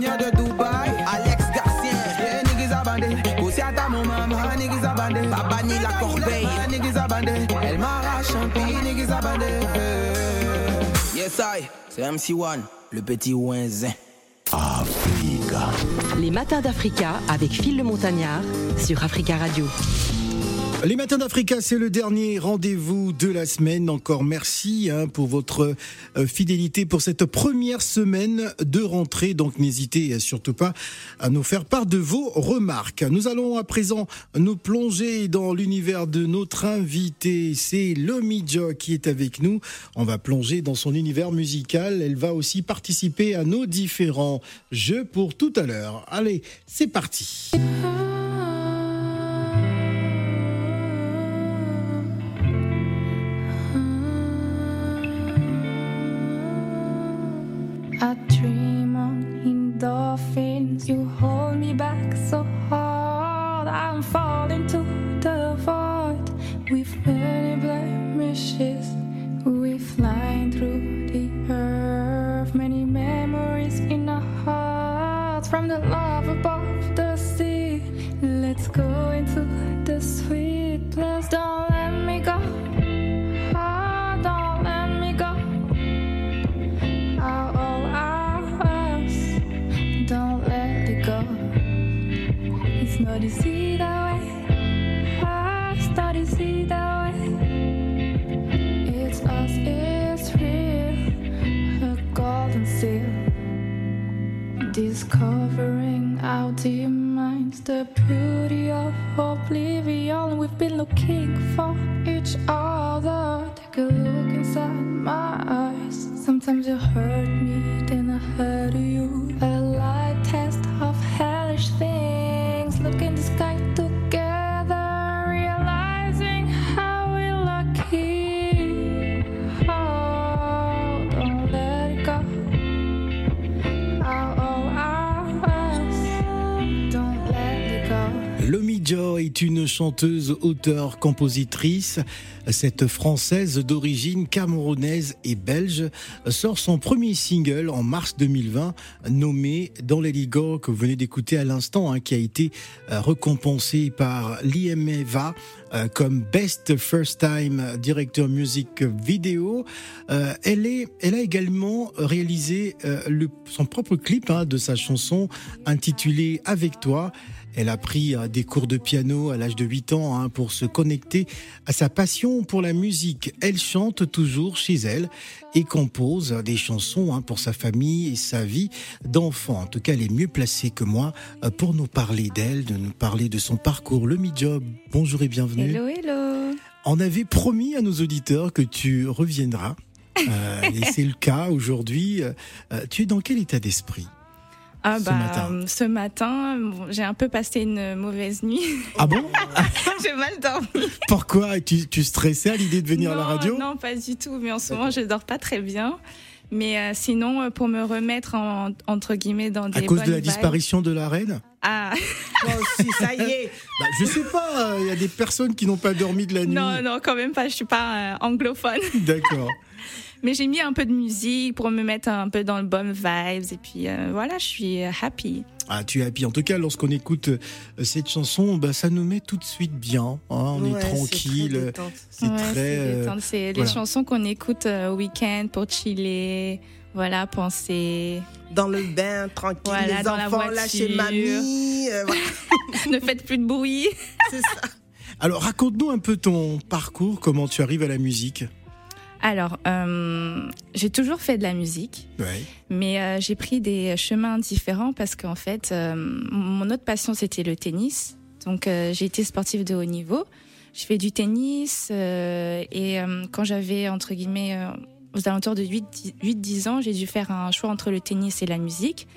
de Dubaï, Alex Garcia, les niggas abandés. Aussi à ta maman, niggas abandés. Babani la corbeille, niggas abandés. Elle m'arrache un pays, niggas abandés. Yes, I, c'est MC1, le petit ouinzin. Africa. Les matins d'Africa avec Phil le Montagnard sur Africa Radio. Les matins d'Africa, c'est le dernier rendez-vous de la semaine. Encore merci hein, pour votre euh, fidélité pour cette première semaine de rentrée. Donc n'hésitez surtout pas à nous faire part de vos remarques. Nous allons à présent nous plonger dans l'univers de notre invité. C'est Lomi Jo qui est avec nous. On va plonger dans son univers musical. Elle va aussi participer à nos différents jeux pour tout à l'heure. Allez, c'est parti. You hold me back so hard. I'm falling to the void. With many blemishes, we flying through Deep minds, the beauty of oblivion. We've been looking for each other. Take a look inside my eyes. Sometimes you hurt me, then I hurt you. Chanteuse, auteure, compositrice. Cette française d'origine camerounaise et belge sort son premier single en mars 2020 nommé Dans les que vous venez d'écouter à l'instant, hein, qui a été euh, récompensé par l'IMEVA euh, comme Best First Time Director Music Video. Euh, elle, est, elle a également réalisé son propre clip hein, de sa chanson intitulée Avec toi. Elle a pris euh, des cours de piano à l'âge de 8 ans hein, pour se connecter à sa passion pour la musique. Elle chante toujours chez elle et compose des chansons hein, pour sa famille et sa vie d'enfant. En tout cas, elle est mieux placée que moi euh, pour nous parler d'elle, de nous parler de son parcours. Le Mi-Job, bonjour et bienvenue. Hello, hello. On avait promis à nos auditeurs que tu reviendras. Euh, et c'est le cas aujourd'hui. Euh, euh, tu es dans quel état d'esprit? Ah Ce bah, matin. euh, ce matin, bon, j'ai un peu passé une mauvaise nuit. Ah bon j'ai mal dormi. Pourquoi tu, tu stressais à l'idée de venir à la radio Non, pas du tout. Mais en ce moment, je dors pas très bien. Mais euh, sinon, euh, pour me remettre en- entre guillemets dans des À cause de la vibes- disparition de la reine Ah Moi aussi, ça y est. bah, Je sais pas, il y a des personnes qui n'ont pas dormi de la nuit. non, non, quand même pas. Je suis pas euh, anglophone. D'accord. Mais j'ai mis un peu de musique pour me mettre un peu dans le bon vibes. Et puis euh, voilà, je suis euh, happy. Ah, tu es happy. En tout cas, lorsqu'on écoute euh, cette chanson, bah, ça nous met tout de suite bien. hein, on Ouais, est c'est très tranquille. détente. C'est Ouais, très. c'est euh, détente. C'est voilà. les chansons qu'on écoute euh, au week-end pour chiller. Voilà, penser. Dans le bain, tranquille, Voilà, les dans la enfants là chez voiture. mamie. euh, voilà, ne faites plus de bruit. c'est ça. Alors, raconte-nous un peu ton parcours, comment tu arrives à la musique. Alors, euh, j'ai toujours fait de la musique. Ouais. Mais euh, j'ai pris des chemins différents parce qu'en fait, euh, mon autre passion, c'était le tennis. Donc, j'ai été sportive de haut niveau. Je fais du tennis et quand j'avais, entre guillemets, aux alentours de 8-10 ans, j'ai dû faire un choix entre le tennis et la musique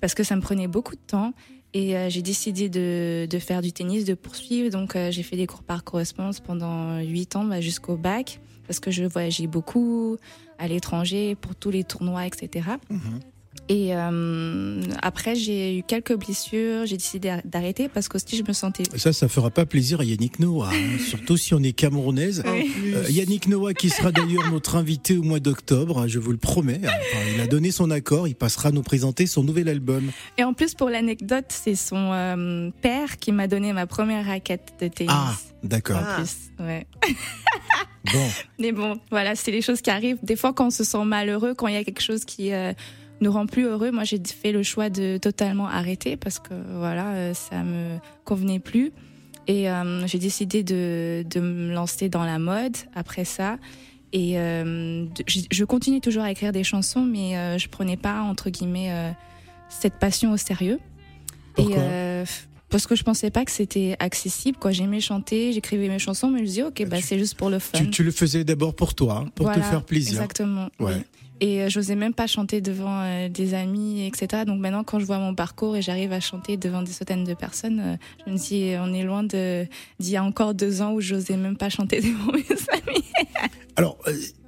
parce que ça me prenait beaucoup de temps. Et euh, j'ai décidé de, de faire du tennis, de poursuivre. Donc, euh, j'ai fait des cours par correspondance pendant 8 ans bah, jusqu'au bac parce que je voyageais beaucoup à l'étranger pour tous les tournois, etc. Mhm. Et euh, après, j'ai eu quelques blessures, j'ai décidé d'arrêter parce qu'aussi je me sentais. Ça, ça fera pas plaisir à Yannick Noah, hein. surtout si on est camerounaise. Euh, Yannick Noah, qui sera d'ailleurs notre invité au mois d'octobre, hein, je vous le promets. Enfin, il a donné son accord, il passera à nous présenter son nouvel album. Et en plus, pour l'anecdote, c'est son euh, père qui m'a donné ma première raquette de tennis. Ah, d'accord. En plus, ouais. Bon, Mais bon, voilà, c'est les choses qui arrivent. Des fois, quand on se sent malheureux, quand il y a quelque chose qui euh, nous rend plus heureux, moi j'ai fait le choix de totalement arrêter parce que voilà, euh, ça me convenait plus. Et euh, j'ai décidé de, de me lancer dans la mode après ça. Et euh, je, je continue toujours à écrire des chansons, mais je prenais pas entre guillemets cette passion au sérieux. Pourquoi? Et parce que je pensais pas que c'était accessible. Quoi, j'aimais chanter, j'écrivais mes chansons, mais je me disais ok, bah, tu- c'est juste pour le fun. tu, tu le faisais d'abord pour toi, hein, pour Voilà, te faire plaisir. Exactement. Ouais. oui. Et euh, j'osais même pas chanter devant euh, des amis, etc. Donc maintenant, quand je vois mon parcours et j'arrive à chanter devant des centaines de personnes, euh, je me dis, on est loin d'il y a encore deux ans où j'osais même pas chanter devant mes amis. Alors,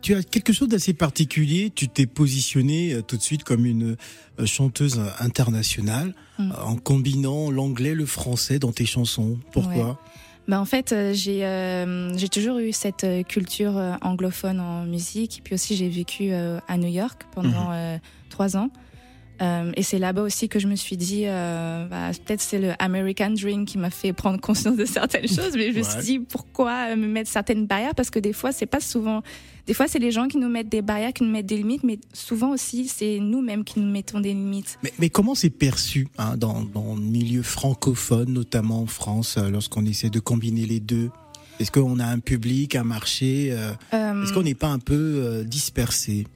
tu as quelque chose d'assez particulier. Tu t'es positionnée euh, tout de suite comme une euh, chanteuse internationale Mm. euh, en combinant l'anglais, le français dans tes chansons. Pourquoi? Bah en fait, euh, j'ai euh, j'ai toujours eu cette euh, culture euh, anglophone en musique. Et puis aussi, j'ai vécu euh, à New York pendant euh, trois ans. Euh, et c'est là-bas aussi que je me suis dit, euh, bah, peut-être c'est le American Dream qui m'a fait prendre conscience de certaines choses, mais je me Ouais. suis dit pourquoi euh, me mettre certaines barrières? Parce que des fois c'est pas souvent, des fois c'est les gens qui nous mettent des barrières, qui nous mettent des limites, mais souvent aussi c'est nous-mêmes qui nous mettons des limites. mais, mais comment c'est perçu hein, dans, dans le milieu francophone, notamment en France, euh, lorsqu'on essaie de combiner les deux? Est-ce qu'on a un public, un marché euh, Euh, Est-ce qu'on n'est pas un peu dispersé?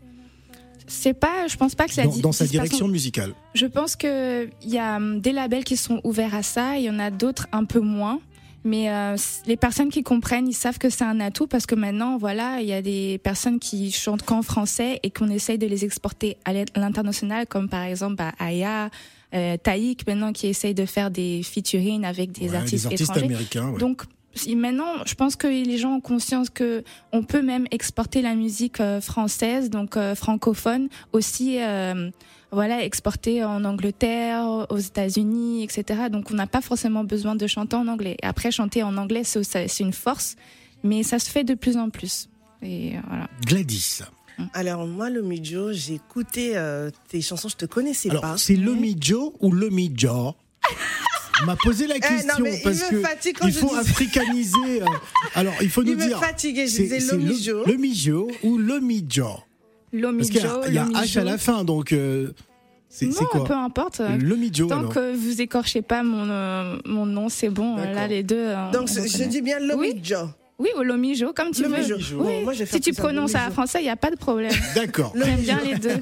C'est pas, je pense pas que la dans, dans sa direction musicale Je pense que il y a hum, des labels qui sont ouverts à ça, il y en a d'autres un peu moins. Mais euh, les personnes qui comprennent, ils savent que c'est un atout parce que maintenant, voilà, il y a des personnes qui chantent qu'en français et qu'on essaye de les exporter à l'in- à l'international, comme par exemple bah, Aya, euh, Taïk, maintenant qui essaye de faire des featuring avec des Ouais, artistes, des artistes étrangers. américains. ouais. Donc maintenant, je pense que les gens ont conscience que on peut même exporter la musique euh, française, donc euh, francophone, aussi, euh, voilà, exporter en Angleterre, aux États-Unis, etc. Donc on n'a pas forcément besoin de chanter en anglais. Après, chanter en anglais, c'est une force, mais ça se fait de plus en plus. Et voilà. Gladys. Alors moi, le Joe, j'ai écouté euh, tes chansons, je te connaissais Alors, pas. c'est Lomi Joe ou Lomi Joe On m'a posé la Eh, question non, mais il parce me que fatigue quand il je faut dis africaniser. euh, alors, il faut nous Il me dire. fatiguait, je disais c'est Lomi le- Joe. Lomi Joe ou Lomi Joe Parce qu'il y a, il y a H à la fin, donc euh, c'est Non, quoi peu importe. Lomi Joe Tant alors. que vous écorchez pas mon, euh, mon nom, c'est bon. Là, les deux. Donc on je, dis bien Lomi Oui. Oui, ou Lomijo, comme tu veux. Lomijo. Oui. Bon, moi, je vais faire si tu prononces ça en Lomijo. français, il n'y a pas de problème. D'accord. J'aime bien les deux.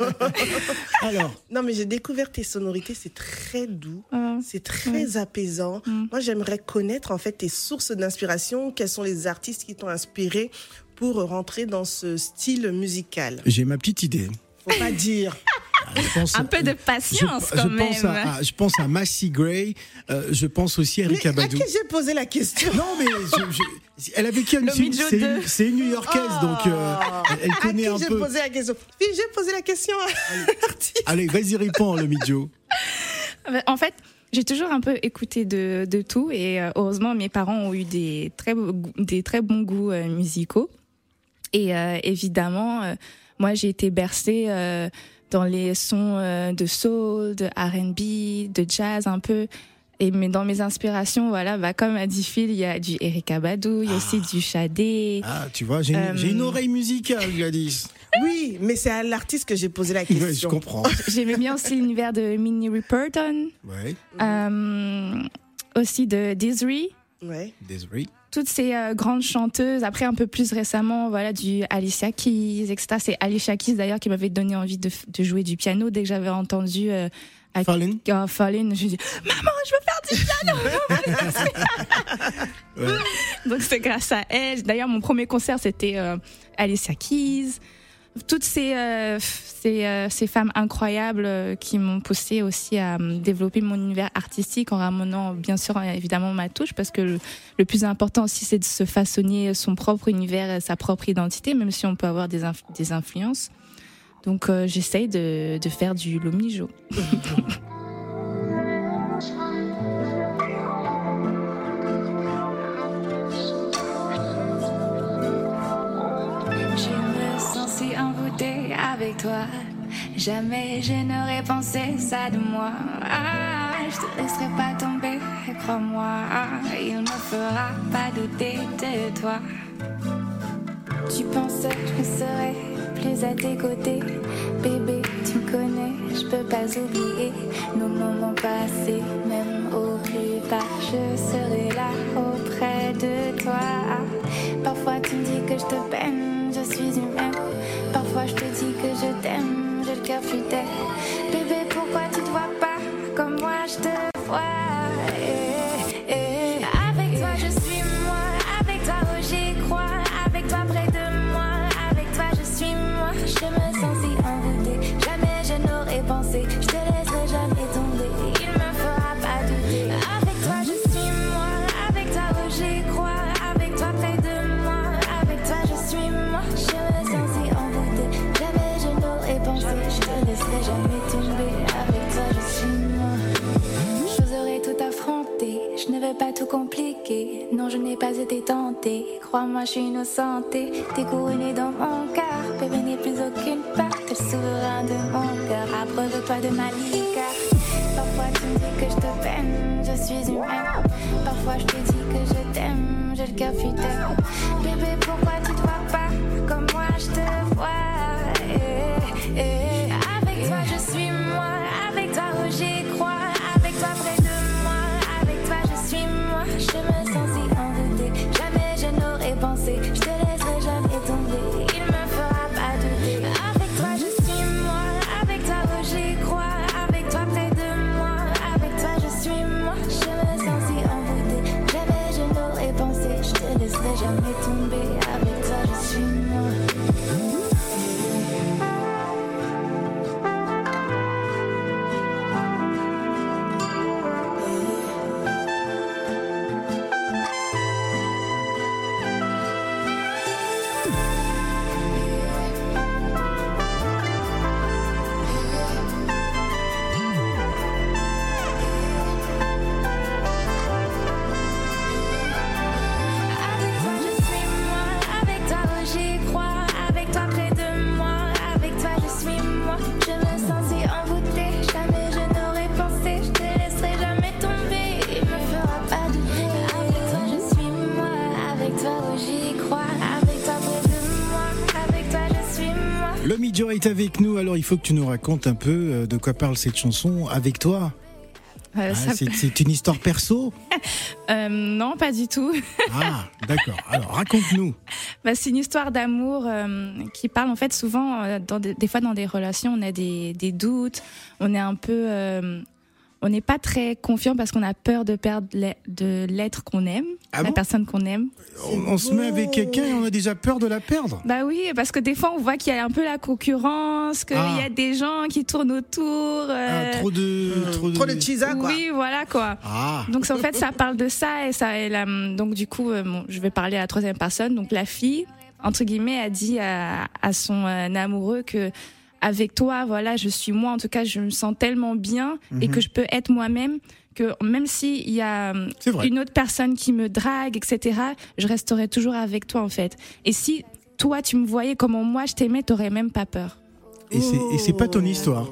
Alors, Non, mais j'ai découvert tes sonorités, c'est très doux. Euh, C'est très apaisant. Mm. Moi, j'aimerais connaître en fait tes sources d'inspiration. Quels sont les artistes qui t'ont inspiré pour rentrer dans ce style musical? J'ai ma petite idée. Faut pas dire. Pense- un peu de patience je quand pense même. à, à- je pense à Massy Gray. euh, je pense aussi à Mais Erika à Badou. qui j'ai posé la question Non, mais je- je- elle a vécu à une, Midjo c'est une- c'est une New-Yorkaise, donc euh, elle, elle À connaît qui un j'ai peu. posé la question Puis j'ai posé la question à l'artiste. Allez, vas-y, réponds, le Midjo. En fait, j'ai toujours un peu écouté de, de tout et euh, heureusement, mes parents ont eu des très, des très bons goûts euh, musicaux. Et euh, évidemment, euh, moi, j'ai été bercée euh, dans les sons euh, de soul, de R&B, de jazz un peu. Et mais dans mes inspirations, voilà, bah, comme a dit Phil, il y a du Erika Badu, il y a aussi du Sade. Ah, tu vois, j'ai une, Euh, j'ai une oreille musicale, Gladys. Oui, mais c'est à l'artiste que j'ai posé la Ouais, je question. comprends. J'aimais bien aussi l'univers de Minnie Riperton, Ouais, euh, aussi de Desiree. Ouais. désolé. Toutes ces euh, grandes chanteuses. Après, un peu plus récemment, voilà, du Alicia Keys, etc. C'est Alicia Keys d'ailleurs qui m'avait donné envie de, de jouer du piano dès que j'avais entendu euh, à- Fallon Oh, Fallon. Je me dis, maman, je veux faire du Ouais. piano. Donc c'est grâce à elle. D'ailleurs, mon premier concert c'était euh, Alicia Keys. Toutes ces euh, euh, ces femmes incroyables euh, qui m'ont poussé aussi à développer mon univers artistique en ramenant bien sûr euh, évidemment ma touche parce que le, plus important aussi c'est de se façonner son propre univers, sa propre identité, même si on peut avoir des, des influences. Donc j'essaye de, de faire du lomijo. Jamais je n'aurais pensé ça de moi. Ah, je te laisserai pas tomber, crois-moi. Il ne fera pas douter de toi. Tu pensais que je serais plus à tes côtés. Bébé, tu me connais, je peux pas oublier nos moments passés. Même au plus bas, je serai là auprès de toi. Parfois tu me dis que je te peine, je suis humaine. Parfois je te Bébé, pourquoi tu te vois pas comme moi? Je te vois? Pas tout compliquer. Non, je n'ai pas été tentée. Crois-moi, je suis innocente. T'es couronnée dans mon cœur. Bébé n'est plus aucune part. T'es le souverain de mon cœur. Approve-toi de ma liqueur. Parfois, tu me dis que je te peine. Je suis humaine. Parfois, je te dis que je t'aime. J'ai le cœur fidèle. Bébé, pourquoi tu te vois pas comme moi? Je te vois? Jamais tomber. Avec toi, je suis moi. Il faut que tu nous racontes un peu euh, de quoi parle cette chanson avec toi. Euh, Ah, ça c'est une histoire perso? Euh, non, pas du tout. Ah, d'accord. Alors raconte-nous. Bah, c'est une histoire d'amour euh, qui parle en fait souvent, dans des, des fois dans des relations, on a des, des doutes, on est un peu, on n'est pas très confiant parce qu'on a peur de perdre de l'être qu'on aime, Ah la bon personne qu'on aime. On, on se met avec quelqu'un et on a déjà peur de la perdre. Bah oui, parce que des fois on voit qu'il y a un peu la concurrence, qu'il Ah. y a des gens qui tournent autour. euh, Ah, trop de, trop de. Trop de chisa, quoi. Oui, voilà quoi. Ah, Donc en fait, ça parle de ça et ça. Et la- donc du coup, euh, bon, je vais parler à la troisième personne. Donc la fille, entre guillemets, a dit à, à son euh, amoureux que avec toi, voilà, je suis moi. En tout cas, je me sens tellement bien et Mhm. que je peux être moi-même. Que même s'il y a une autre personne qui me drague, etc., je resterai toujours avec toi en fait. Et si toi, tu me voyais comment moi je t'aimais, t'aurais même pas peur. Et c'est pas ton histoire.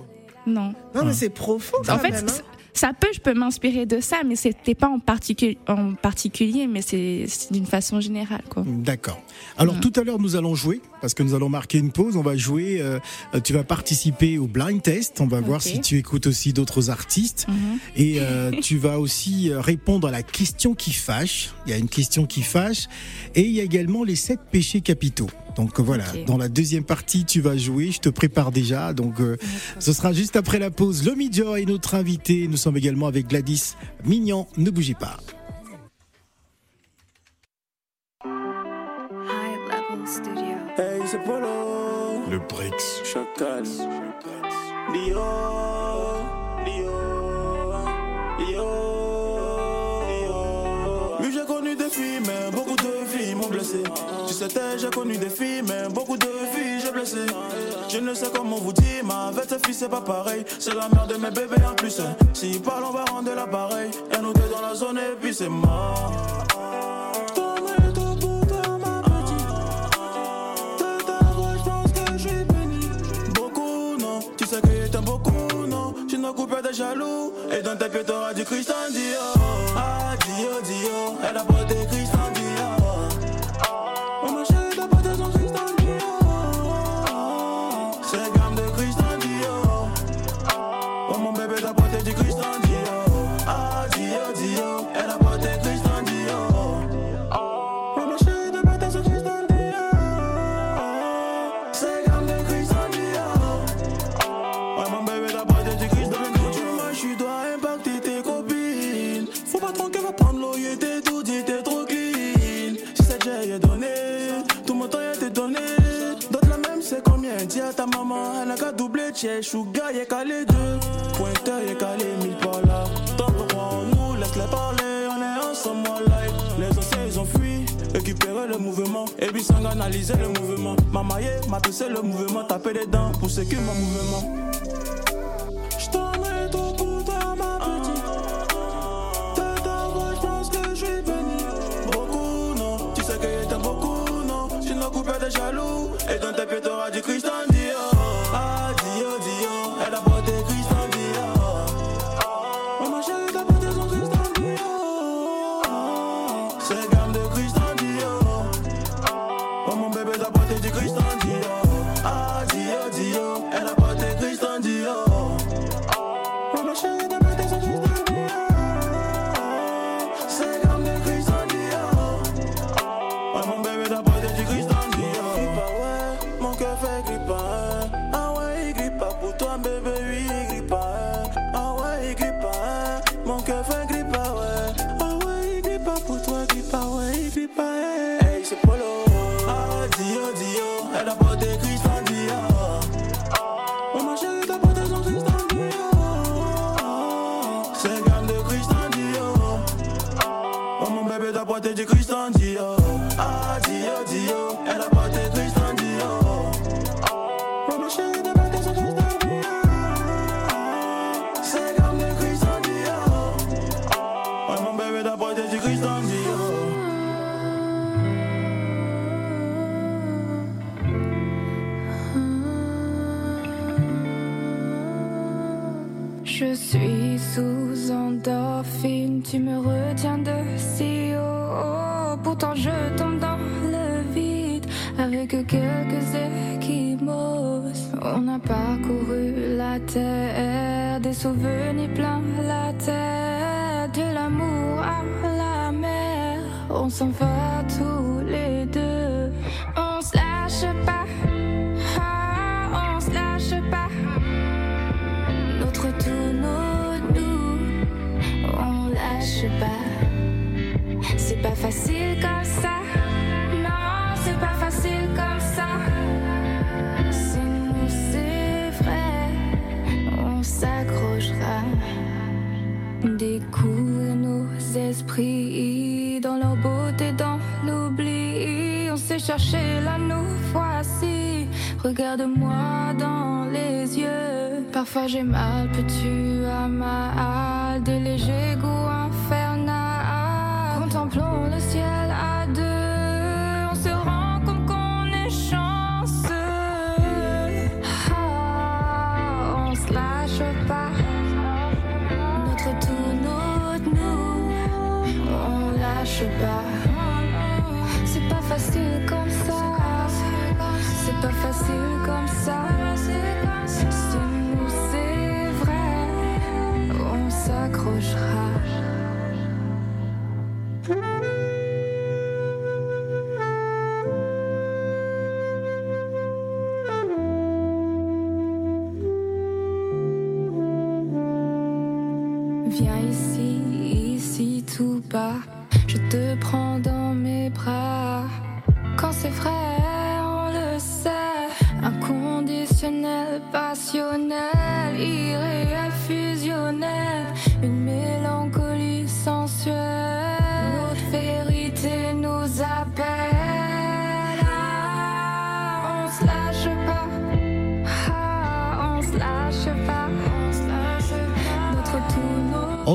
Non. Non, mais c'est profond. En fait, même, hein. ça peut, je peux m'inspirer de ça, mais c'était pas en, particu- en particulier, mais c'est c'est d'une façon générale, quoi. D'accord. Alors Ouais. tout à l'heure nous allons jouer parce que nous allons marquer une pause. On va jouer. euh, euh, tu vas participer au blind test. On va voir si tu écoutes aussi d'autres artistes Mhm. et euh, tu vas aussi euh, répondre à la question qui fâche. Il y a une question qui fâche et il y a également les sept péchés capitaux. Donc euh, voilà, dans la deuxième partie, tu vas jouer. Je te prépare déjà. Donc euh, ce sera juste après la pause. Le Midjo est notre invité. Nous sommes également avec Gladys Mignon. Ne bougez pas. Chacal. Lio, Lio, Lio. Oui, j'ai connu des filles, mais beaucoup de filles m'ont blessé. Tu sais, j'ai connu des filles, mais beaucoup de filles j'ai blessé. Je ne sais comment vous dire, mais avec tes filles, c'est pas pareil. C'est la mère de mes bébés en plus. Hein. S'ils parlent, on va rendre l'appareil. Et nous deux dans la zone, et puis c'est mort. me couper des jaloux. Et dans tes pieds t'auras du cristal Dio. Ah Dio Dio. Elle a pas des le mouvement. Mamaillé, ma c'est le mouvement, taper les dents pour sécuriser mon mouvement. des souvenirs plein la tête, de l'amour à la mer, on s'en va tout. chercher la nous voici. Regarde-moi dans les yeux. Parfois j'ai mal, peux-tu à ma viais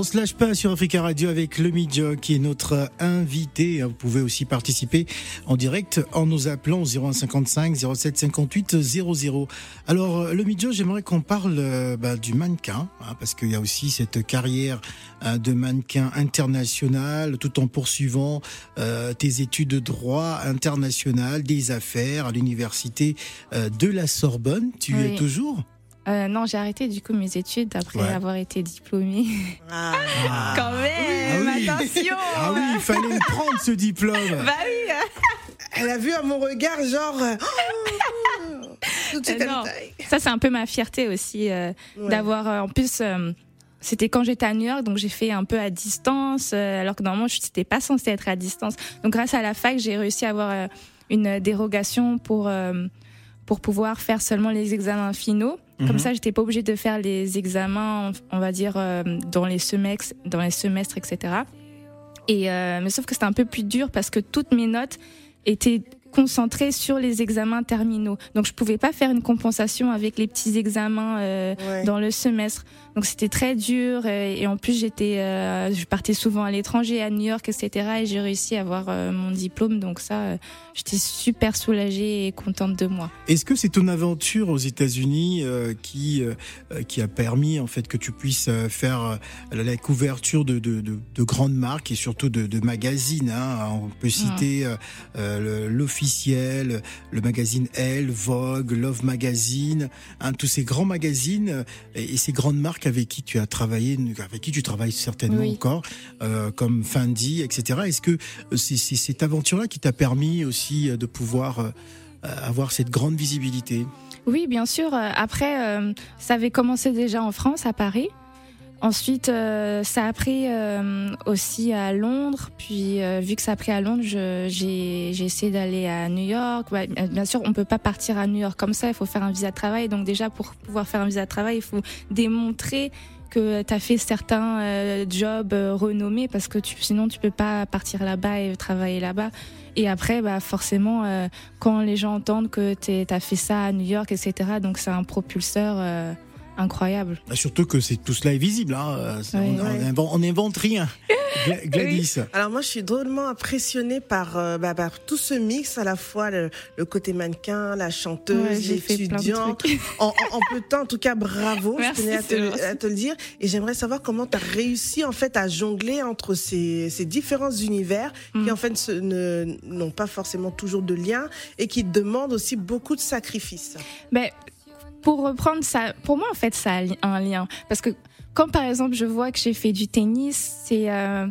se lâche pas sur Africa Radio avec le Midjo qui est notre invité. Vous pouvez aussi participer en direct en nous appelant au 0155 07 58 00. Alors le Midjo, j'aimerais qu'on parle euh, bah, du mannequin hein, parce qu'il y a aussi cette carrière euh, de mannequin international tout en poursuivant euh, tes études de droit international des affaires à l'université euh, de la Sorbonne. Tu y es toujours Euh, non, j'ai arrêté du coup mes études après Ouais. avoir été diplômée. Ah. Quand même, Ah oui. attention. Ah oui, il fallait le prendre ce diplôme. Bah oui. Elle a vu à mon regard, genre. oh, tout de suite, Euh, non. taille. Ça c'est un peu ma fierté aussi euh, Ouais. d'avoir. euh, en plus, euh, c'était quand j'étais à New York, donc j'ai fait un peu à distance, euh, alors que normalement je n'étais pas censée être à distance. Donc grâce à la fac, j'ai réussi à avoir euh, une dérogation pour euh, pour pouvoir faire seulement les examens finaux. Comme ça, j'étais pas obligée de faire les examens, on va dire euh, dans les semestres, dans les semestres, etc. Et euh, mais sauf que c'était un peu plus dur parce que toutes mes notes étaient concentrées sur les examens terminaux. Donc je pouvais pas faire une compensation avec les petits examens euh, Ouais. dans le semestre. Donc c'était très dur et en plus j'étais, euh, je partais souvent à l'étranger, à New York, etc. Et j'ai réussi à avoir euh, mon diplôme. Donc ça, euh, j'étais super soulagée et contente de moi. Est-ce que c'est ton aventure aux États-Unis euh, qui qui a permis en fait que tu puisses faire la couverture de, de, de, de grandes marques et surtout de, de magazines hein? On peut citer euh, euh, le- l'officiel, le magazine Elle, Vogue, Love Magazine, hein, tous ces grands magazines et, et ces grandes marques avec qui tu as travaillé, avec qui tu travailles certainement Oui. encore, euh, comme Fendi, etc. Est-ce que euh, c'est cette aventure-là qui t'a permis aussi euh, de pouvoir avoir cette grande visibilité? Oui, bien sûr. Après, ça avait commencé déjà en France, à Paris. Ensuite, euh, ça a pris euh, aussi à Londres. Puis, euh, vu que ça a pris à Londres, j'ai essayé d'aller à New York. Ouais, bien sûr, on peut pas partir à New York comme ça. Il faut faire un visa de travail. Donc déjà, pour pouvoir faire un visa de travail, il faut démontrer que tu as fait certains euh, jobs euh, renommés parce que tu, sinon tu peux pas partir là-bas et travailler là-bas. Et après, bah forcément, euh, quand les gens entendent que tu as fait ça à New York, etc., donc c'est un propulseur euh, incroyable. Ah, Surtout que c'est tout cela est visible. Hein. euh, on, Ouais. invente, on invente rien. Gla- Gladys. Alors moi, je suis drôlement impressionnée par, euh, bah, par tout ce mix, à la fois le, le côté mannequin, la Ouais, chanteuse, j'ai fait plein de l'étudiant. En, en, en peu de temps, en tout cas, bravo. Merci, je tenais à te, à te le dire. Et j'aimerais savoir comment tu as réussi en fait à jongler entre ces, ces différents univers qui Mm. en fait n'ont pas forcément toujours de lien et qui demandent aussi beaucoup de sacrifices. Mais pour reprendre ça, pour moi en fait ça a un lien parce que quand par exemple je vois que j'ai fait du tennis, c'est euh,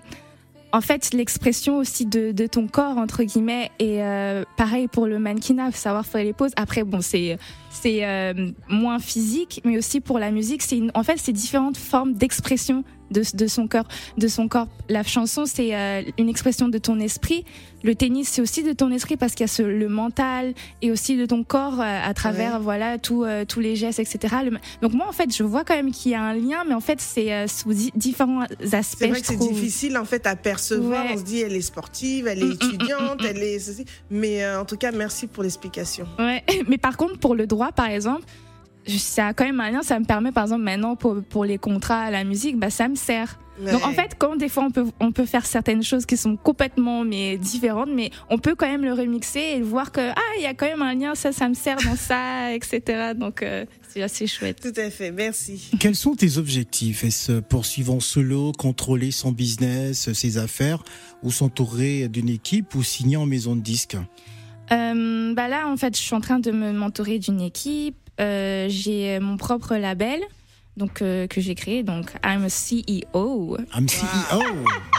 en fait l'expression aussi de, ton corps entre guillemets et euh, pareil pour le mannequinat, savoir faire les poses. Après bon c'est c'est euh, moins physique, mais aussi pour la musique, c'est en fait c'est différentes formes d'expression de, de son corps, de son corps. La chanson c'est euh, une expression de ton esprit. Le tennis c'est aussi de ton esprit parce qu'il y a ce, le mental et aussi de ton corps euh, à travers Ouais. voilà tout, tous les gestes etc. Le- donc moi en fait je vois quand même qu'il y a un lien, mais en fait c'est sous di- différents aspects. C'est vrai que c'est difficile en fait à percevoir. Ouais. On se dit elle est sportive, elle est Mm, mm, étudiante, mm, mm, elle est ceci. Mais en tout cas, merci pour l'explication. Ouais, mais par contre, pour le droit, par exemple, ça a quand même un lien. Ça me permet, par exemple, maintenant, pour, pour les contrats, la musique, bah, ça me sert. Donc, en fait, quand des fois, on peut, on peut faire certaines choses qui sont complètement mais différentes, mais on peut quand même le remixer et voir que, ah, il y a quand même un lien, ça, ça me sert dans ça, etc. Donc, euh, c'est assez chouette. Tout à fait, merci. Quels sont tes objectifs? Est-ce poursuivre en solo, contrôler son business, ses affaires, ou s'entourer d'une équipe, ou signer en maison de disques? Euh, bah là, en fait, je suis en train de me m'entourer d'une équipe. Euh, j'ai mon propre label. Donc, euh, que j'ai créé, donc I'm a CEO. I'm CEO,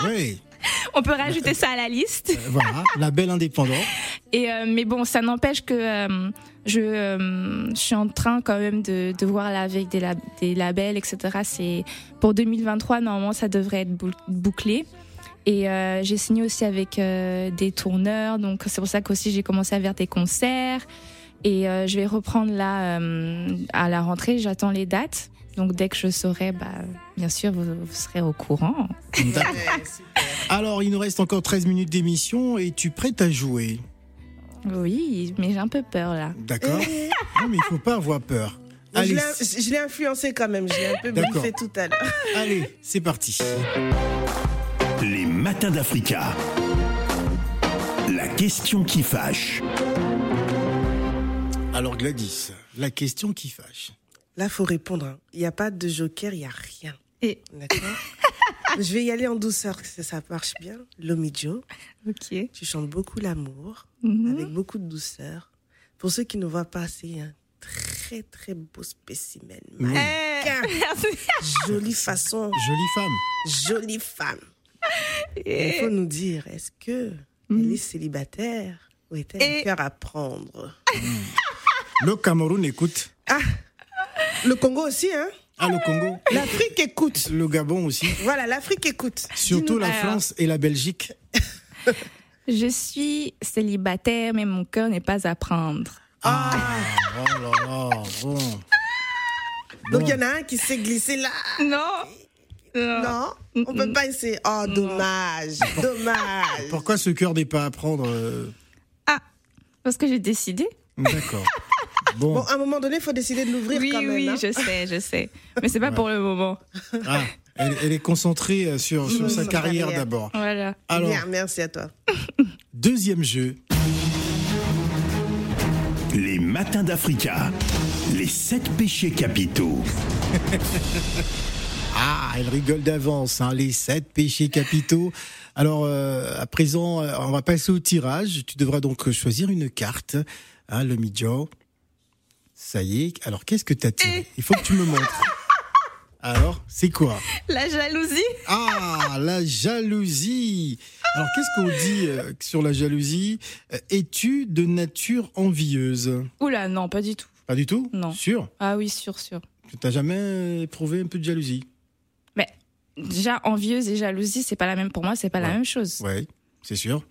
oui. On peut rajouter ça à la liste. Euh, Voilà, label indépendant. Et euh, mais bon, ça n'empêche que euh, je, euh, je suis en train quand même de, de voir là avec des, lab- des labels, etc. C'est pour 2023 normalement ça devrait être bou- bouclé. Et euh, j'ai signé aussi avec euh, des tourneurs, donc c'est pour ça qu'aussi j'ai commencé à faire des concerts. Et euh, je vais reprendre là euh, à la rentrée. J'attends les dates. Donc dès que je saurai, bah, bien sûr, vous, vous serez au courant. D'accord. Alors, il nous reste encore 13 minutes d'émission. Es-tu prête à jouer? Oui, mais j'ai un peu peur là. D'accord Non, mais il faut pas avoir peur. Allez, l'ai- je l'ai influencé quand même, je l'ai un peu briefé tout à l'heure. allez, c'est parti. Les matins d'Africa. La question qui fâche. Alors Gladys, la question qui fâche. Là, faut répondre. hein. Il n'y a pas de joker, il n'y a rien. Et D'accord Je vais y aller en douceur, que ça, ça marche bien. Lomijo, ok. tu chantes beaucoup l'amour, Mhm. avec beaucoup de douceur. Pour ceux qui ne voient pas, c'est un très très beau spécimen. Eh, merci. Jolie façon, Jolie femme. jolie femme. Il faut nous dire, est-ce que elle est célibataire ou est-elle Et- un cœur à prendre? Le Cameroun écoute. Le Congo aussi, hein? Ah, le Congo. L'Afrique écoute. Le Gabon aussi. Voilà, l'Afrique écoute. Surtout la. France et la Belgique. Je suis célibataire, mais mon cœur n'est pas à prendre. Ah, Oh là là, bon. donc il y en a un qui s'est glissé là. Non. Non, on peut pas essayer. Oh, dommage, dommage. Pourquoi ce cœur n'est pas à prendre euh, Ah, parce que j'ai décidé. D'accord. Bon, Bon, à un moment donné, il faut décider de l'ouvrir Oui, quand même. oui, hein. je sais, je sais. Mais c'est pas pour le moment. ah, elle, elle est concentrée euh, sur, sur Mmh, sa sa carrière carrière. d'abord. Voilà. Alors, Bien, merci à toi. deuxième jeu. Les matins d'Africa. Les sept péchés capitaux. Ah, elle rigole d'avance, hein, les sept péchés capitaux. Alors, euh, à présent, euh, on va passer au tirage. Tu devras donc choisir une carte, hein, le Midjo. Ça y est. Alors, qu'est-ce que tu as tiré? Il faut que tu me montres. Alors, c'est quoi? La jalousie Ah, la jalousie. Alors, qu'est-ce qu'on dit euh, sur la jalousie? Es-tu de nature envieuse? Oula, non, pas du tout. Pas du tout? Non. Sûr? Ah oui, sûr, sûr. Tu t'as jamais éprouvé un peu de jalousie? Déjà, envieuse et jalousie, c'est pas la même pour moi, c'est pas la même chose. Ouais, c'est sûr.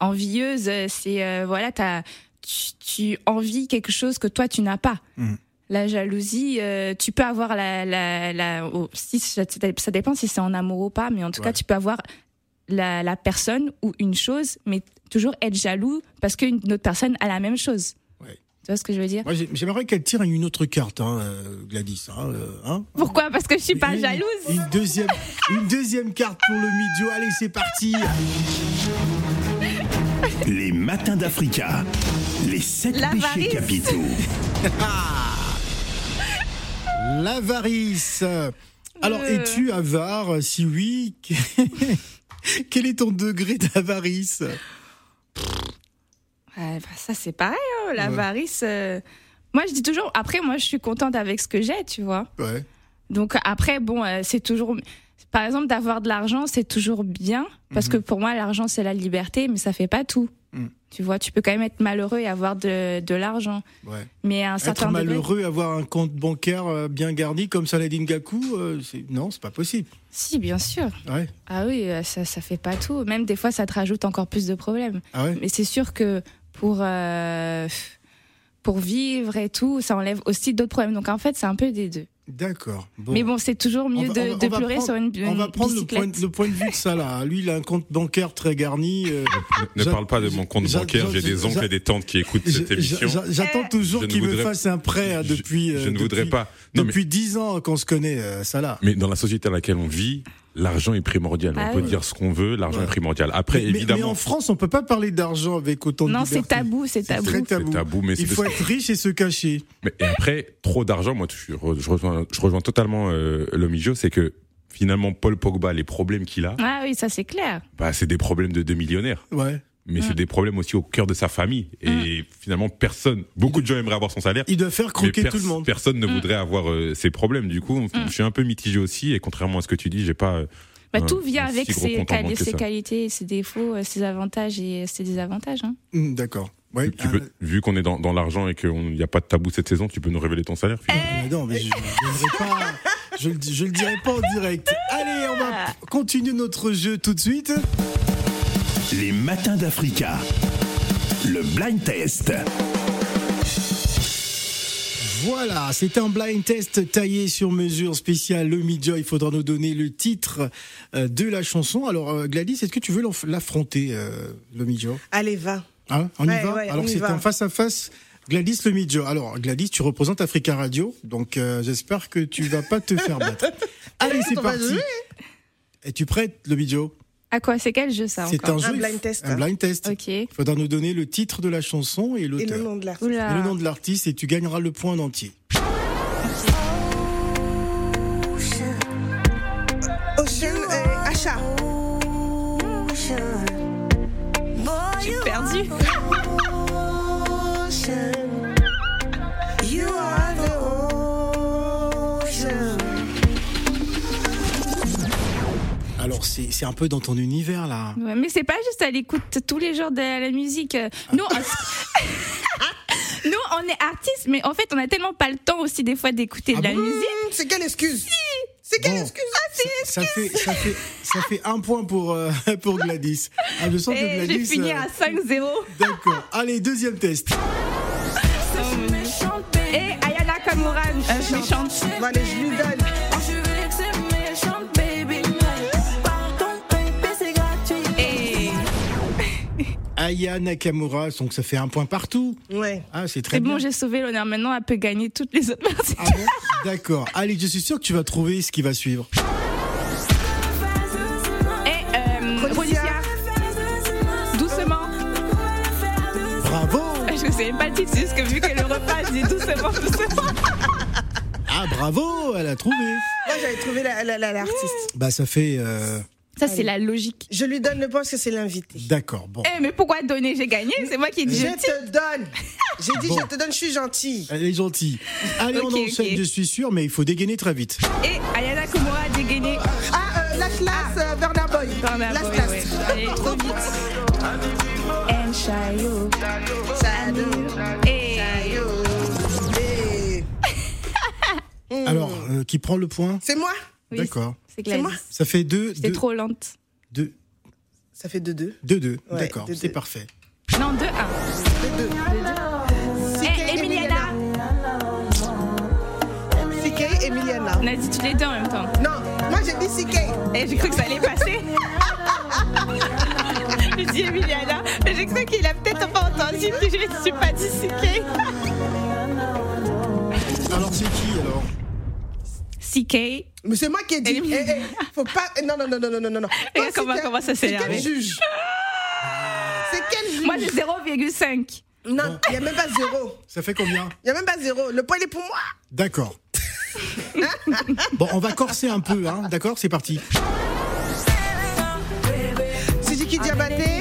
Envieuse, c'est euh, voilà, t'as, tu, tu envies quelque chose que toi tu n'as pas. Mhm. La jalousie, euh, tu peux avoir la, la, la oh, si, ça, ça dépend si c'est en amour ou pas, mais en tout Ouais. cas, tu peux avoir la, la personne ou une chose, mais toujours être jaloux parce qu'une autre personne a la même chose. Tu vois ce que je veux dire Moi, j'aimerais qu'elle tire une autre carte, hein, euh, Gladys. Hein, euh, hein Pourquoi Parce que je suis pas Une- jalouse. Une deuxième, une deuxième carte pour le Midjo. Allez, c'est parti. Les matins d'Africa. Les sept L'avarice. péchés capitaux. L'avarice. Alors, Euh. es-tu avare? Si oui, quel est ton degré d'avarice? Bah, ça c'est pareil, hein, l'avarice. euh, Moi je dis toujours, après moi je suis contente avec ce que j'ai, tu vois. Ouais. Donc après, bon, euh, c'est toujours. Par exemple, d'avoir de l'argent, c'est toujours bien. Parce que pour moi, l'argent, c'est la liberté, mais ça fait pas tout. Mhm. Tu vois, tu peux quand même être malheureux et avoir de, de l'argent. Ouais. Mais à un Être certain degré. malheureux, avoir un compte bancaire euh, bien garni comme Saladin Gakou, non, c'est pas possible. Si, bien sûr. Ouais. Ah oui, ça, ça fait pas tout. Même des fois, ça te rajoute encore plus de problèmes. Ah ouais. Mais c'est sûr que pour, euh, pour vivre et tout, ça enlève aussi d'autres problèmes. Donc en fait, c'est un peu des deux. D'accord. Bon. Mais bon, c'est toujours mieux va- de, va- pleurer prendre- sur une, On va prendre le point, bicyclette. le point de vue de ça là. Lui, il a un compte bancaire très garni. euh, Ne parle pas de mon compte bancaire, j'ai j'a- des oncles et des tantes qui écoutent cette émission. j'a- J'attends toujours Je ne qu'il me fasse un prêt hein, depuis. Je, euh, ne depuis- voudrais pas. Non, depuis dix ans qu'on se connaît, euh, ça là. mais dans la société dans laquelle on vit, l'argent est primordial. Ah on peut oui. dire ce qu'on veut, l'argent Ouais. est primordial. Après, mais, évidemment, mais en France, on peut pas parler d'argent avec autant de Non, c'est tabou, c'est tabou. très c'est tabou. tabou, mais Il faut être riche et se cacher. Mais et après, trop d'argent, moi, je, rejoins, je rejoins totalement euh, l'Omigio, c'est que finalement, Paul Pogba, les problèmes qu'il a, Ah oui, ça c'est clair. bah, c'est des problèmes de deux millionnaires. Ouais. Mais Mm. c'est des problèmes aussi au cœur de sa famille. Et finalement, personne, beaucoup de gens aimeraient avoir son salaire. Il doit faire croquer pers- tout le monde. personne Mm. ne voudrait avoir euh, ces problèmes. Du coup, je suis un peu mitigé aussi. Et contrairement à ce que tu dis, j'ai pas. euh, Bah, tout vient avec ses, quali- qualités, ses défauts, euh, ses avantages et ses désavantages. Hein. D'accord. Ouais. Tu peux, vu qu'on est dans, dans l'argent et qu'il n'y a pas de tabou cette saison, tu peux nous révéler ton salaire. finalement Ah, mais non, mais je, je n'aimerais pas. Je, le je le dirai pas en direct. Allez, on va continuer notre jeu tout de suite. Les matins d'Africa. Le blind test. Voilà, c'est un blind test taillé sur mesure spécial. Le Midjoy, il faudra nous donner le titre euh, de la chanson. Alors, euh, Gladys, est-ce que tu veux l'affronter, euh, le Midjoy? Allez, va. Hein On y Ouais, va? ouais, Alors, c'est un face-à-face Gladys le Midjo. Alors, Gladys, tu représentes Africa Radio, donc euh, j'espère que tu vas pas te faire battre. Allez, c'est parti. Es-tu prête, le Midjo À quoi? C'est quel jeu ça C'est un jeu. Un blind test, Un blind test. Ok. Il faudra nous donner le titre de la chanson et Et le l'auteur. nom de l'artiste. Et le nom de l'artiste et tu gagneras le point en entier. Ocean et Asha. J'ai perdu. Alors, c'est c'est un peu dans ton univers, là. Ouais, mais c'est pas juste à l'écoute tous les jours de la musique. Nous, on... Nous, on est artistes, mais en fait, on a tellement pas le temps aussi des fois d'écouter Ah de la bon musique. Hmm, C'est quelle excuse C'est quelle Bon. excuse Ça fait, ça, fait, ça fait un point pour, euh, pour Gladys. Ah, je sens que je Gladys. vais finir euh, à 5-0. D'accord. Allez, deuxième test. Et Ayana Kamura, euh, méchante. Bon, allez, je lui donne. Aya Nakamura, donc ça fait un point partout. Ouais. Ah, c'est très c'est bien. bon, j'ai sauvé l'honneur. Maintenant, elle peut gagner toutes les autres parties. Ah bon D'accord. Allez, je suis sûr que tu vas trouver ce qui va suivre. Et euh, Rodicia, doucement. Bravo Je sais pas le titre, c'est juste que vu qu'elle le repasse, je dis doucement, doucement. Ah, bravo Elle a trouvé. Moi, j'avais trouvé la- la- la- l'artiste. Bah, ça fait. euh, Ça, c'est la logique. Je lui donne le point parce que c'est l'invité. D'accord, bon. Eh, mais pourquoi donner? J'ai gagné, c'est moi qui ai dit Je te donne. J'ai dit, Bon. je te donne, je suis gentille. Elle est gentille. Allez, Ok, on enchaîne, ok. je suis sûr, mais il faut dégainer très vite. Et Ayana Kamura a dégainé. Ah, euh, la classe, euh, Burna Boy. Burna la Boy, classe. ouais. Allez, trop vite. And Et- Hmm. Alors, euh, qui prend le point? C'est moi Oui, D'accord. c'est Gladys. moi Ça fait deux. J'étais deux, trop lente. deux, Ça fait 2-2. deux, deux. Ouais, D'accord, deux, c'est deux. parfait. Non, 2-1. 2-2. Et Emiliana. CK, Emiliana. On a dit tous les deux en même temps. Non, moi j'ai dit CK. Et j'ai cru que ça allait passer. j'ai dit Emiliana. Mais j'ai cru qu'il a peut-être pas entendu, puis je ne suis pas dit CK. Alors, c'est qui alors? CK. Mais c'est moi qui ai dit. Eh, eh, faut pas. eh, Non, non, non, non, non, non, non, Toi, comment- c'est- comment ça C'est s'énerve. quel juge? C'est quel juge? Moi, j'ai 0,5. Non, il n'y a même pas zéro. Ça fait combien? Il n'y a même pas zéro. Le point, il est pour moi. D'accord. bon, on va corser un peu, hein. D'accord, c'est parti. Sidiki Diabaté.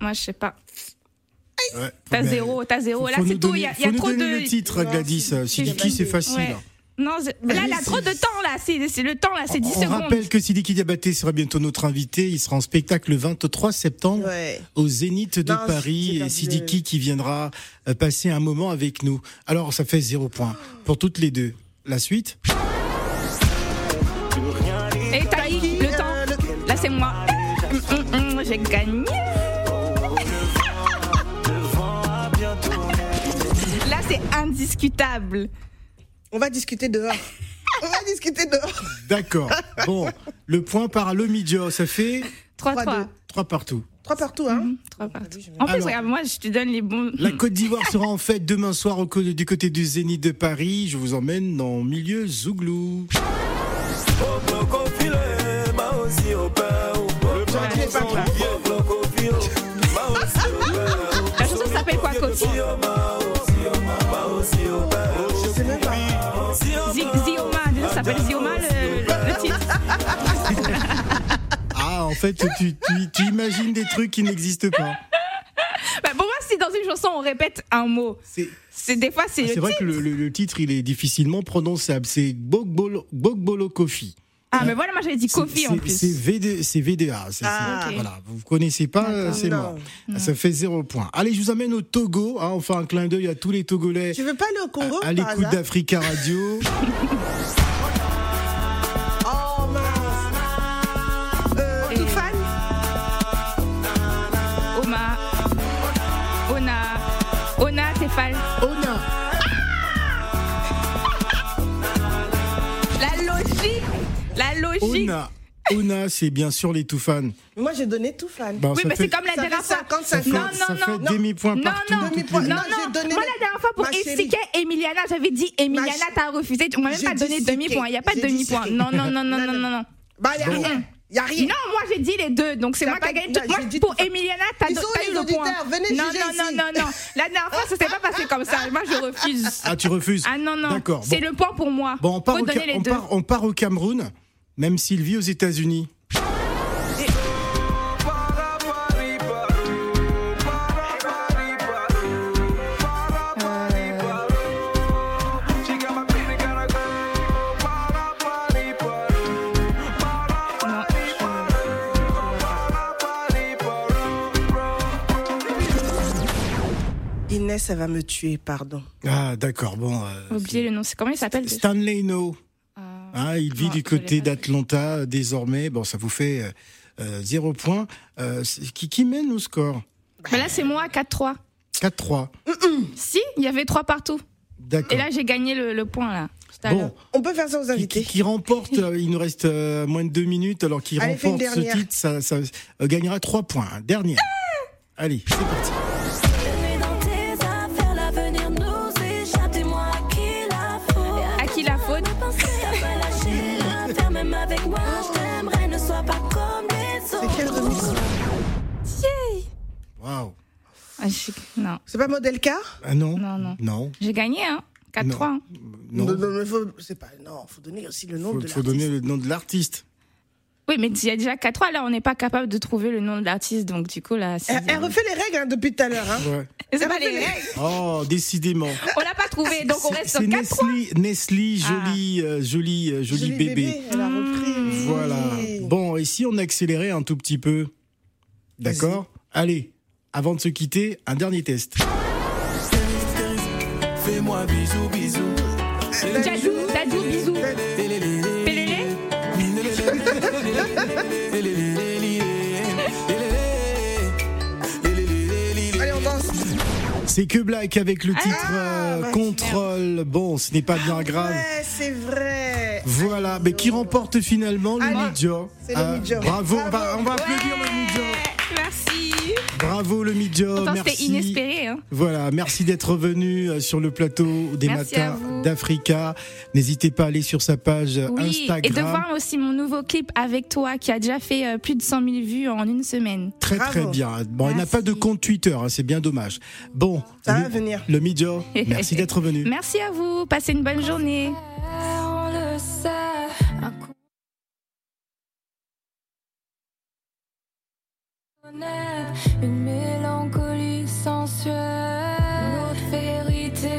Moi, je sais pas. Ouais. T'as Mais zéro, t'as zéro. Là, c'est tout. Il y a, y a nous trop de. le titre, Gladys. si- Sidiki, c'est facile. Ouais. Non, je- là, il a trop de temps, là. C'est c'est le temps, là. C'est 10 On secondes. rappelle que Sidiki Diabaté sera bientôt notre invité. Il sera en spectacle le 23 septembre Ouais. au Zénith de Non, Paris. Et Sidiki qui viendra euh, passer un moment avec nous. Alors, ça fait zéro point pour toutes les deux. La suite Et Taï, le temps. Euh, Là, c'est moi. Hum, hum, hum, J'ai gagné. Indiscutable. On va discuter dehors. On va discuter dehors. D'accord. Bon, le point par le Midjo, ça fait 3-3. 3-2. trois partout. Trois partout, hein trois partout. En plus, Alors- regarde, moi, je te donne les bons. La Côte d'Ivoire sera en fête demain soir au du côté du Zénith de Paris. Je vous emmène dans milieu Zouglou. La chanson s'appelle quoi, Kofi S'appelle Zioma, le, titre. Ah, en fait, tu, tu- tu imagines des trucs qui n'existent pas. Bah, pour moi, si dans une chanson, on répète un mot, C'est des fois, c'est ah, c'est vrai titre. que le, le- le titre, il est difficilement prononçable. C'est Bogbolo, Bogbolo Kofi. Ah, mais voilà, moi, j'avais dit Kofi en plus. C'est VD c'est VDA. Ah. Voilà, vous ne connaissez pas, D'accord. c'est Non. mort. Ça fait zéro point. Allez, je vous amène au Togo. hein, on fait un clin d'œil à tous les Togolais Tu veux pas aller au Congo à, à l'écoute d'Africa Radio. Ona. Ona, c'est bien sûr les Toufan. Moi, j'ai donné tout fan. Bon, Oui, mais c'est comme la dernière fois. 50, ça fait, Non, ça non, fait non. demi-point partout. non. Demi-point. les- Non, Non, donné Moi, la dernière fois, pour expliquer Emiliana, j'avais dit Emiliana, t'as refusé. On m'a même pas donné demi-point. Il n'y a pas de demi-point. Non, non, non, non, Non, non. Bah, y a Bon. rien. Y a rien. Non, moi j'ai dit les deux, donc c'est moi qui ai gagné. non, Moi, pour tout- Emiliana, t'as eu les le point. non, non, non, non, non. La dernière fois, ça s'est pas passé comme ça. Moi, je refuse. Ah, tu refuses Ah non, non. D'accord. C'est bon. le point pour moi. Bon, on part, Faut au, Ca- donner les on, deux. part, on part au Cameroun, même s'il vit aux États-Unis. Inès, elle va me tuer, pardon. Ah, d'accord. Bon. euh, oublié le nom. C'est comment il s'appelle Stanley No. Hein, il vit non, du côté d'Atlanta euh, désormais. Bon, ça vous fait euh, euh, zéro point. Euh, qui, qui mène au score? Mais là, c'est moi, 4-3. 4-3. Si, il y avait 3 partout. D'accord. Et là, j'ai gagné le, le point, là. Bon, On peut faire ça aux invités. qui- qui remporte, euh, il nous reste euh, moins de deux minutes, alors qui remporte ce titre, ça, ça, euh, gagnera trois points. hein. Dernière. Allez, c'est parti. Waouh. Ah, Non, C'est pas modèle car Ah non non, non. Non. J'ai gagné, hein. 4-3. hein. Non. Non, non, mais faut, c'est pas, non, faut donner aussi le nom Faut, de faut l'artiste. donner le nom de l'artiste. Oui, mais il y a déjà 4-3, là, on n'est pas capable de trouver le nom de l'artiste, donc du coup, là. Elle, elle refait les règles hein, depuis tout à l'heure. Hein. Ouais. C'est pas elle les refait les- règles. Oh, décidément. On l'a pas trouvé, donc on reste sur C'est 4-3. Nestlé, Nestlé, joli, euh, joli, euh, joli, bébé. Elle a repris. Voilà. Bon, et si on accélérait un tout petit peu? D'accord Allez, avant de se quitter, un dernier test. Fais-moi bisous, bisous. Dadou, Dadou, bisous. Pélélé. Allez, on danse. C'est que Black avec le titre euh, bah, Contrôle. Bon, ce n'est pas bien grave. Ouais, c'est vrai. Voilà, mais qui remporte finalement le le Midjo. Bravo, on va, Bravo. on va applaudir le Midjo. Bravo le Midjo, Pourtant, merci. c'était inespéré. Hein. Voilà, merci d'être venu euh, sur le plateau des Merci matins d'Africa. N'hésitez pas à aller sur sa page euh, Oui, Instagram. et de voir aussi mon nouveau clip avec toi qui a déjà fait euh, plus de 100 000 vues en une semaine. Très très bien. Bon, il n'a pas de compte Twitter, hein, c'est bien dommage. Bon, Ça le, va venir. le Midjo, merci d'être venu. Merci à vous, passez une bonne journée. Une mélancolie sensuelle.